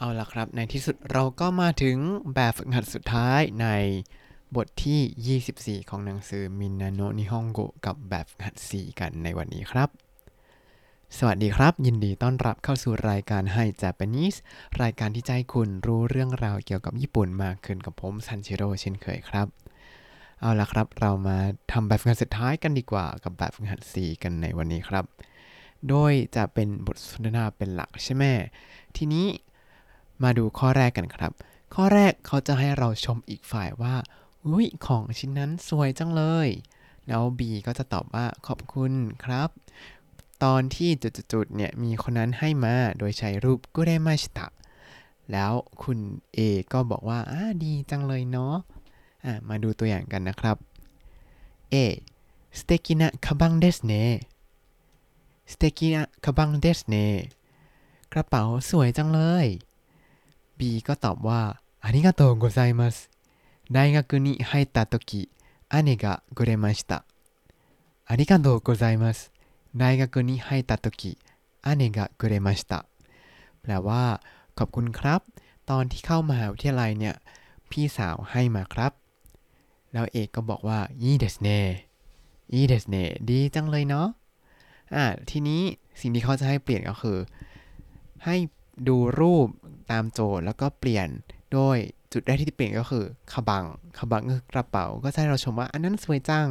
เอาละครับ ในที่สุดเราก็มาถึงแบบฝึกหัดสุดท้ายในบทที่ 24 ของหนังสือมินนาโนนิฮงโกกับแบบฝึกหัด 4 กันในวันนี้ครับ สวัสดีครับ ยินดีต้อนรับเข้าสู่รายการให้ Japanese รายการที่จะให้คุณรู้เรื่องราวเกี่ยวกับญี่ปุ่นมากขึ้นกับผมซันชิโร่เช่นเคยครับ เอาละครับ เรามาทำแบบฝึกหัดสุดท้ายกันดีกว่ากับแบบฝึกหัด 4 กันในวันนี้ครับ โดยจะเป็นบทสนทนาเป็นหลักใช่ไหมทีนี้ มาดูข้อแรกกันครับ ข้อแรกเขาจะให้เราชมอีกฝ่ายว่าอุ้ยของชิ้นนั้นสวยจังเลย แล้ว B ก็จะตอบว่าขอบคุณครับ ตอนที่จุดๆเนี่ยมีคนนั้นให้มาโดยใช้รูปก็ได้มาชตะ แล้วคุณ A ก็บอกว่าอ่าดีจังเลยเนาะะมาดูตัวอย่างกันนะครับ A สเตกินะคาบังเดสเน่สเตกินะคาบังเดสเน่กระเป๋าสวยจังเลย B ก็ตอบว่าありがとうございます大学に入った時姉がくれましたありがとうございます大学に入った時姉がくれましたแปลว่า ขอบคุณครับ ตอนที่เข้ามหาวิทยาลัยเนี่ย พี่สาวให้มาครับ แล้วเอกก็บอกว่าอีเดสเน่อีเดสเน่ดีจังเลยเนาะอ่าทีนี้สิ่งที่เขาจะให้เปลี่ยนก็คือ ให้ ดูรูปตามโจทย์แล้วก็เปลี่ยนโดยจุดแรกที่เปลี่ยนก็คือขบังขบังก็คือกระเป๋า ก็จะให้เราชมว่าอันนั้นสวยจัง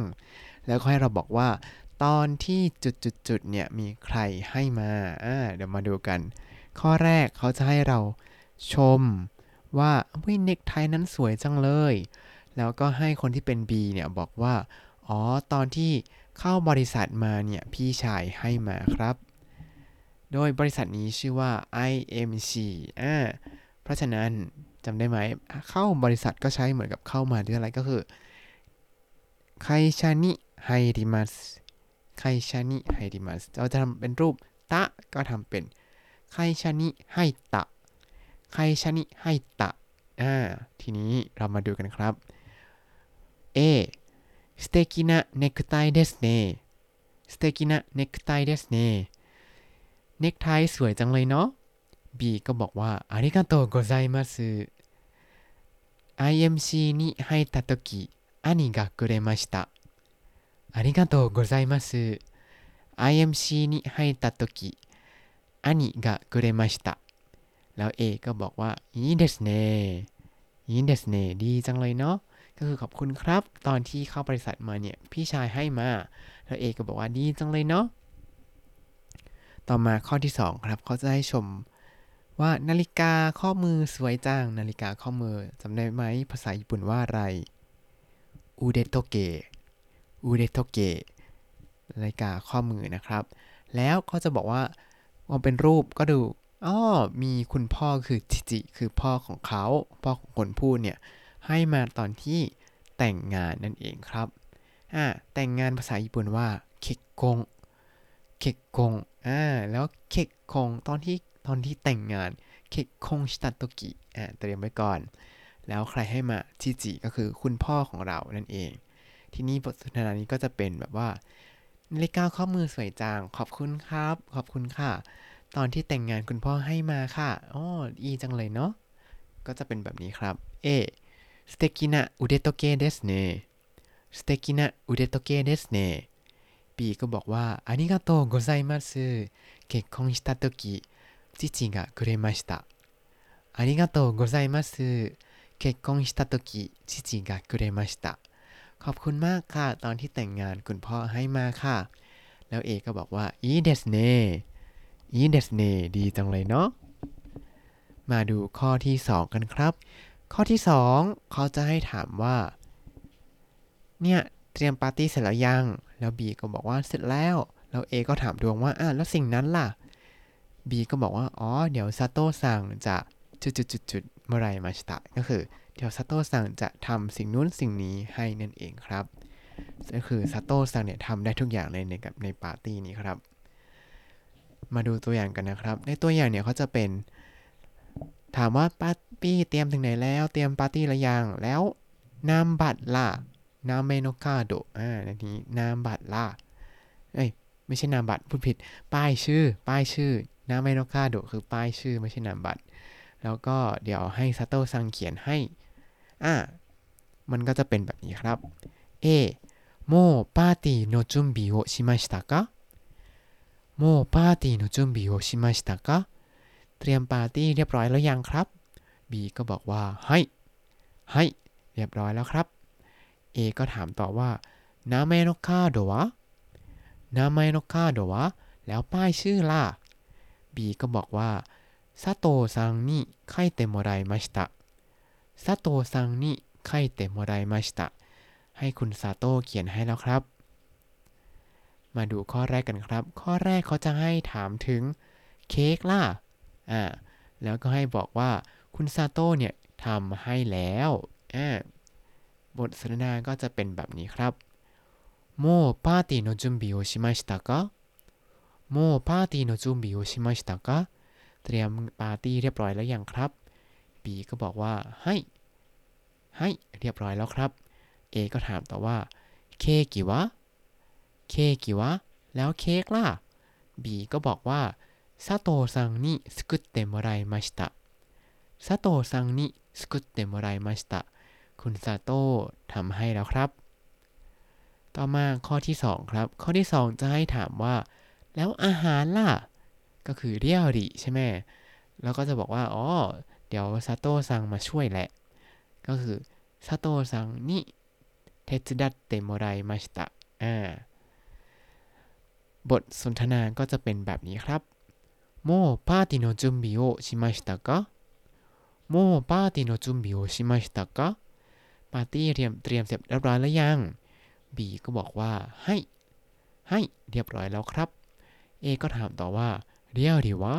แล้วก็ให้เราบอกว่า ตอนที่จุดๆๆเนี่ยมีใครให้มาอ่าเดี๋ยวมาดูกัน ข้อแรกเขาจะให้เราชมว่าวิเน็กไทนั้นสวยจังเลย แล้วก็ให้คนที่เป็น B เนี่ยบอกว่า อ๋อ ตอนที่เข้าบริษัทมาเนี่ย พี่ชายให้มาครับ โดยบริษัทนี้ชื่อว่า IMC อ่า เพราะฉะนั้นจำได้ไหม เข้าบริษัทก็ใช้เหมือนกับเข้ามาด้วยอะไรก็คือไคชานิไฮริมัสไคชานิไฮริมัสเราจะทำเป็นรูปตะก็ทำเป็นไคชานิไฮตะไคชานิไฮตะอ่า ทีนี้เรามาดูกันครับ A 素敵なネクタイですね素敵なネクタイですね เนคไทสวยจังเลยเนาะ B ก็บอกว่าありがとうございます IMC に入った時兄がくれましたありがとうございます IMC に入った時兄がくれましたแล้ว A ก็บอกว่าいいですねいいですねดีจังเลยเนาะ ก็คือขอบคุณครับ ตอนที่เข้าบริษัทมาเนี่ย พี่ชายให้มา แล้ว A ก็บอกว่าดีจังเลยเนาะ ต่อมาข้อที่ 2 ครับ เขาจะให้ชมว่านาฬิกาข้อมือสวยจังนาฬิกาข้อมือจำได้ไหมภาษาญี่ปุ่นว่าอะไรอูเดโตเกะอูเดโตเกะนาฬิกาข้อมือนะครับ แล้วเขาจะบอกว่าพอเป็นรูปก็ดูอ๋อมีคุณพ่อคือชิจิ คือพ่อของเขา พ่อของคนพูดเนี่ย ให้มาตอนที่แต่งงานนั่นเองครับอ่าแต่งงานภาษาญี่ปุ่นว่าเคกกง เคกคงอ่าแล้วเคกคงตอนที่ตอนที่แต่งงาน結婚した時อ่าเตรียมไว้ก่อน แล้วใครให้มาชิจิก็คือคุณพ่อของเรานั่นเอง ที่นี่บทสนทนานี้ก็จะเป็นแบบว่านาฬิกาข้อมือสวยจังขอบคุณครับ ขอบคุณค่ะ ตอนที่แต่งงานคุณพ่อให้มาค่ะอ๋อดีจังเลยเนาะก็จะเป็นแบบนี้ครับ เอ すてきな腕時計ですね すてきな腕時計ですね บอกว่าありがとうございます結婚した時父がくれましたありがとうございます結婚した時父がくれましたขอบคุณมากค่ะ ตอนที่แต่งงานคุณพ่อให้มาค่ะ แล้ว A ก็บอกว่าอีเดสเน่อีเดสเน่ดีจังเลยเนาะ มาดูข้อที่ 2 กันครับ ข้อที่ 2 เขาจะให้ถามว่า เนี่ย เตรียมปาร์ตี้เสร็จแล้วยัง แล้ว B ก็บอกว่าเสร็จแล้ว แล้ว A ก็ถามต่อว่าอะแล้วสิ่งนั้นล่ะ B ก็บอกว่า อ๋อ เดี๋ยวซาโต้ซังจะจุดๆๆ てもらいました ก็คือ เดี๋ยวซาโต้ซังจะทำสิ่งนู้นสิ่งนี้ให้นั่นเองครับ ก็คือซาโต้ซังเนี่ยทำได้ทุกอย่างเลยในกับในปาร์ตี้นี้ครับ มาดูตัวอย่างกันนะครับ ในตัวอย่างเนี่ยเขาจะเป็น ถามว่าปาร์ตี้เตรียมถึงไหนแล้ว เตรียมปาร์ตี้หรือยัง แล้วนามบัตรล่ะ 名前のカードอ่านนี้นามบัตรล่ะเอ้ยไม่ใช่นามบัตรพูดผิด ป้ายชื่อ ป้ายชื่อนาำเมโนคาโดคือป้ายชื่อไม่ใช่นามบัตร แล้วก็เดี๋ยวให้ซาโตซังเขียนให้อ่ามันก็จะเป็นแบบนี้ครับเอ もうパーティーの準備をしましたか もうパーティーの準備をしましたかเตรียมปาร์ตี้เรียบร้อยแล้วยังครับบีก็บอกว่าはい はい เรียบร้อยแล้วครับ เอก็ถามต่อว่า名前のカードは 名前のカードはแล้วป้ายชื่อล่ะบีก็บอกว่า佐藤さんに書いてもらいました 佐藤さんに書いてもらいましたให้คุณซาโตเขียนให้แล้วครับ มาดูข้อแรกกันครับ ข้อแรกเขาจะให้ถามถึงเค้กล่ะ อ่า แล้วก็ให้บอกว่าคุณซาโตเนี่ยทำให้แล้ว อ่า บทสนทนาก็จะเป็นแบบนี้ครับもうパーティーの準備をしましたかもうパーティーの準備をしましたかเตรียมปาร์ตี้เรียบร้อยแล้วยังครับ B ก็บอกว่าให้ ให้เรียบร้อยแล้วครับ A ก็ถามต่อว่า เคกิวะ เคกิวะ แล้วเค้กล่ะ B ก็บอกว่า佐藤さんに作ってもらいました佐藤さんに作ってもらいました คุณซาโต้ทำให้แล้วครับ ต่อมาข้อที่ 2 ครับ ข้อที่ 2 จะให้ถามว่า แล้วอาหารล่ะ ก็คือเรียริใช่ไหมแล้วก็จะบอกว่า อ๋อ เดี๋ยวซาโต้สั่งมาช่วยแหละ ก็คือ佐藤さんに手伝ってもらいましたอ่าบทสนทนาก็จะเป็นแบบนี้ครับโมปาร์ตี้の準備をしましたかもうパーティーの準備をしましたか ปาร์ตี้เตรียมเตรียมเสร็จเรียบร้อยแล้วยัง B ก็บอกว่าはい はい เรียบร้อยแล้วครับ A ก็ถามต่อว่าเรียวดิวะ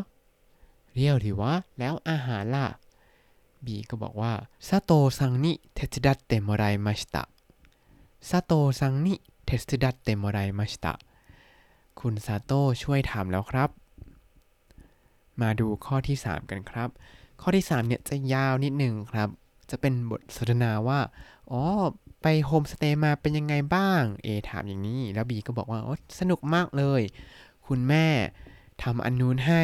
เรียวดิวะแล้วอาหารล่ะ B ก็บอกว่าซาโตซังนิเทสดัตเตมอไรมาชิตะซาโตซังนิเทสดัตเตมอไรมาชิตะคุณซาโตช่วยถามแล้วครับ มาดูข้อที่ 3 กันครับ ข้อที่ 3 เนี่ยจะยาวนิดหนึ่งครับ จะเป็นบทสนทนาว่า อ๋อ ไปโฮมสเตย์มาเป็นยังไงบ้าง A ถามอย่างนี้ แล้ว B ก็บอกว่าโอ้สนุกมากเลย คุณแม่ทำอันนู้นให้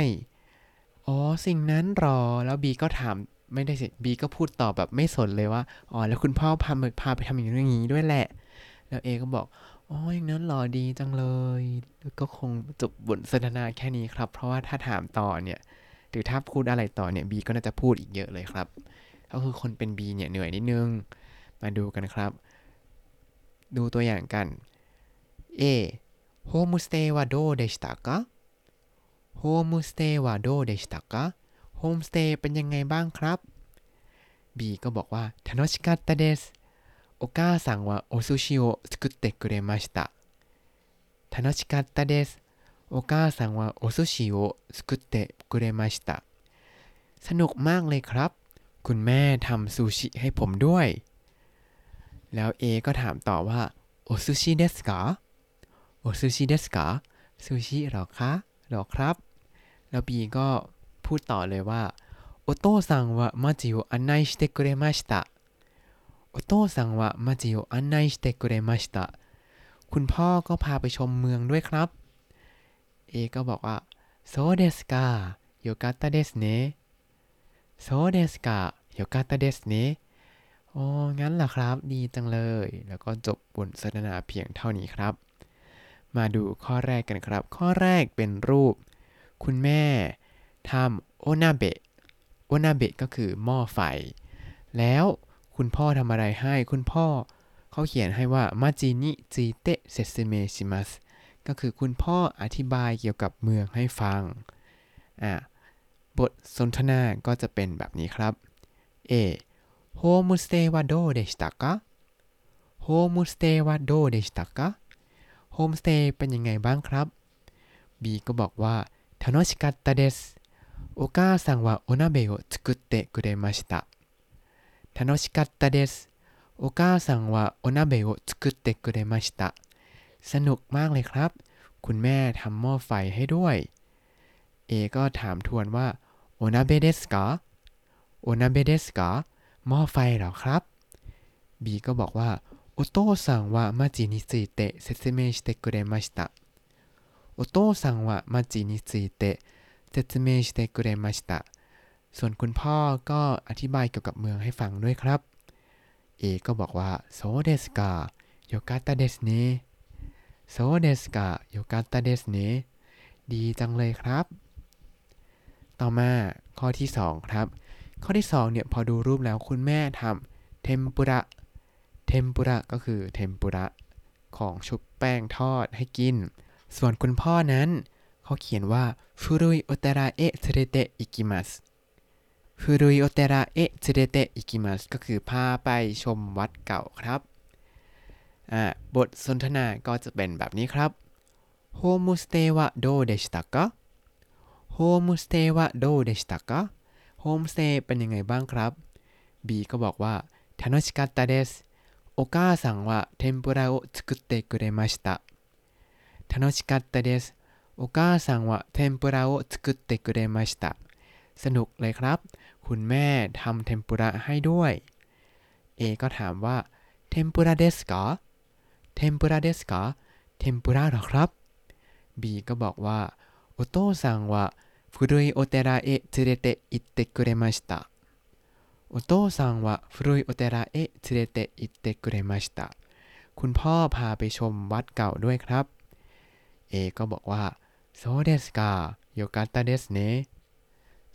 อ๋อ สิ่งนั้นหรอ แล้ว B ก็ถามไม่ได้สิ B ก็พูดต่อแบบไม่สนเลยว่า อ๋อ แล้วคุณพ่อพาพาไปทำอย่างนี้ด้วยแหละ แล้ว A ก็บอก อ๋อ อย่างนั้นหรอดีจังเลย ก็คงจบบทสนทนาแค่นี้ครับ เพราะว่าถ้าถามต่อเนี่ย หรือถ้าพูดอะไรต่อเนี่ย B ก็น่าจะพูดอีกเยอะเลยครับ ก็คือคนเป็น B เนี่ยเหนื่อยนิดนึง มาดูกันครับ ดูตัวอย่างกัน A โฮมสเตย์はどうでしたかโฮมสเตย์はどうでしたかโฮมสเตย์เป็นยังไงบ้างครับ B ก็บอกว่า楽しかったですお母さんはお寿司を作ってくれました楽しかったですお母さんはお寿司を作ってくれましたสนุกมากเลยครับ คุณแม่ทำซูชิให้ผมด้วย แล้วเอก็ถามต่อว่า おすしですか おすしですか ซูชิหรอคะหรอครับ แล้วบีก็พูดต่อเลยว่าお父さんは町を案内してくれました お父さんは町を案内してくれました คุณพ่อก็พาไปชมเมืองด้วยครับ เอก็บอกว่าそうですかよかったですね โซเดสกะเฮียกาตาเดสเนอ๋อ งั้นล่ะครับ ดีจังเลย แล้วก็จบบทสนทนาเพียงเท่านี้ครับ มาดูข้อแรกกันครับ ข้อแรกเป็นรูป คุณแม่ทำโอนาเบะ โอนาเบะก็คือหม้อไฟ แล้วคุณพ่อทำอะไรให้ คุณพ่อเขาเขียนให้ว่า町について説明しますก็คือคุณพ่ออธิบายเกี่ยวกับเมืองให้ฟัง อะ บทสนทนาก็จะเป็นแบบนี้ครับ A โฮมสเตย์はどうでしたかโฮมสเตย์はどうでしたかโฮมสเตย์เป็นยังไงบ้างครับ B ก็บอกว่า楽しかったですお母さんはお鍋を作ってくれました楽しかったですお母さんはお鍋を作ってくれましたสนุกมากเลยครับ คุณแม่ทำหม้อไฟให้ด้วย A ก็ถามทวนว่า โอนาเบเดสกาโอนาเบเดสกาหม้อไฟเหรอครับบีก็บอกว่าโอโต้สังวะมาจินิสึเตะเซซิเมชิเตกุเรมาชิตะโอโต้マチについて説明してくれましたส่วนคุณพ่อก็อธิบายเกี่ยวกับเมืองให้ฟังด้วยครับ เอก็บอกว่าそうですか よかったですね そうですか よかったですね ดีจังเลยครับ ต่อมาข้อที่ 2 ครับ ข้อที่ 2 เนี่ย พอดูรูปแล้วคุณแม่ทำเทมปุระ เทมปุระก็คือเทมปุระของชุบแป้งทอดให้กิน ส่วนคุณพ่อนั้น เขาเขียนว่า古いお寺へ連れて行きます 古いお寺へ連れて行きます ก็คือพาไปชมวัดเก่าครับ บทสนทนาก็จะเป็นแบบนี้ครับ ホームステイはどうでしたか ホームステイはどうでしたか โฮมสเตย์เป็นยังไงบ้างครับบีก็บอกว่า 楽しかったです お母さんは天ぷらを作ってくれましたทานุกเนุกเลยครับ คุณแม่ทำเทมปุระให้ด้วย A ก็ถามว่าเทมปุระเดสกะเทมปุระเดสกะเทมปุระหรอครับ B ก็บอกว่าโอโตสังวะ ฟุรุยโอเตระเอะ連れて行ってくれましたโอโตซังว่าฟุรุยโอเตระเอะ連れて行ってくれましたคุณพ่อพาไปชมวัดเก่าด้วยครับ เอก็บอกว่าโซเดสกาโยกัตตาเดสเน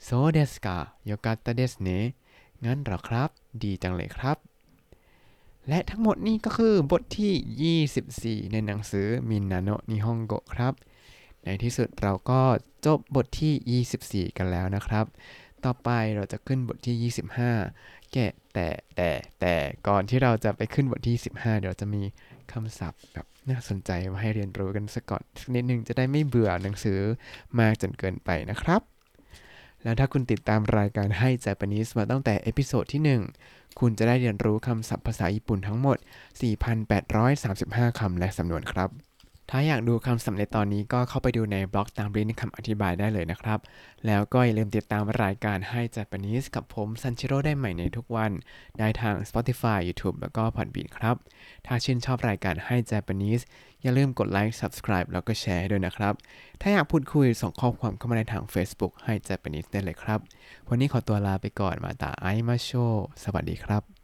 โซเดสกาโยกัตตาเดสเนงั้นเหรอครับ ดีจังเลยครับ และทั้งหมดนี้ก็คือบทที่ 24 ในหนังสือมินนาโนะนิฮงโกะครับ ในที่สุดเราก็จบบทที่ 24 กันแล้วนะครับ ต่อไปเราจะขึ้นบทที่ 25 แกะแต่แต่แต่ก่อนที่เราจะไปขึ้นบทที่ 15 เดี๋ยวจะมีคำศัพท์แบบน่าสนใจมาให้เรียนรู้กันสักก่อนสักนิดนึงจะได้ไม่เบื่อหนังสือมากจนเกินไปนะครับ แล้วถ้าคุณติดตามรายการให้ Japanese มาตั้งแต่ episode ที่ 1 คุณจะได้เรียนรู้คำศัพท์ภาษาญี่ปุ่นทั้งหมด 4,835 คำและสำนวนครับ ถ้าอยากดูคำศัพท์ในตอนนี้ก็เข้าไปดูในบล็อกตามลิงก์คำอธิบายได้เลยนะครับ แล้วก็อย่าลืมติดตามรายการให้ Japanese กับผมซันชิโร่ได้ใหม่ในทุกวัน ได้ทาง Spotify YouTube แล้วก็ Podbean ครับ ถ้าชื่นชอบรายการให้ Japanese อย่าลืมกดไลค์ Subscribe แล้วก็แชร์ด้วยนะครับ ถ้าอยากพูดคุยส่งข้อความเข้ามาในทาง Facebook ให้ Japanese ได้เลยครับ วันนี้ขอตัวลาไปก่อนมาตาไอมาโช สวัสดีครับ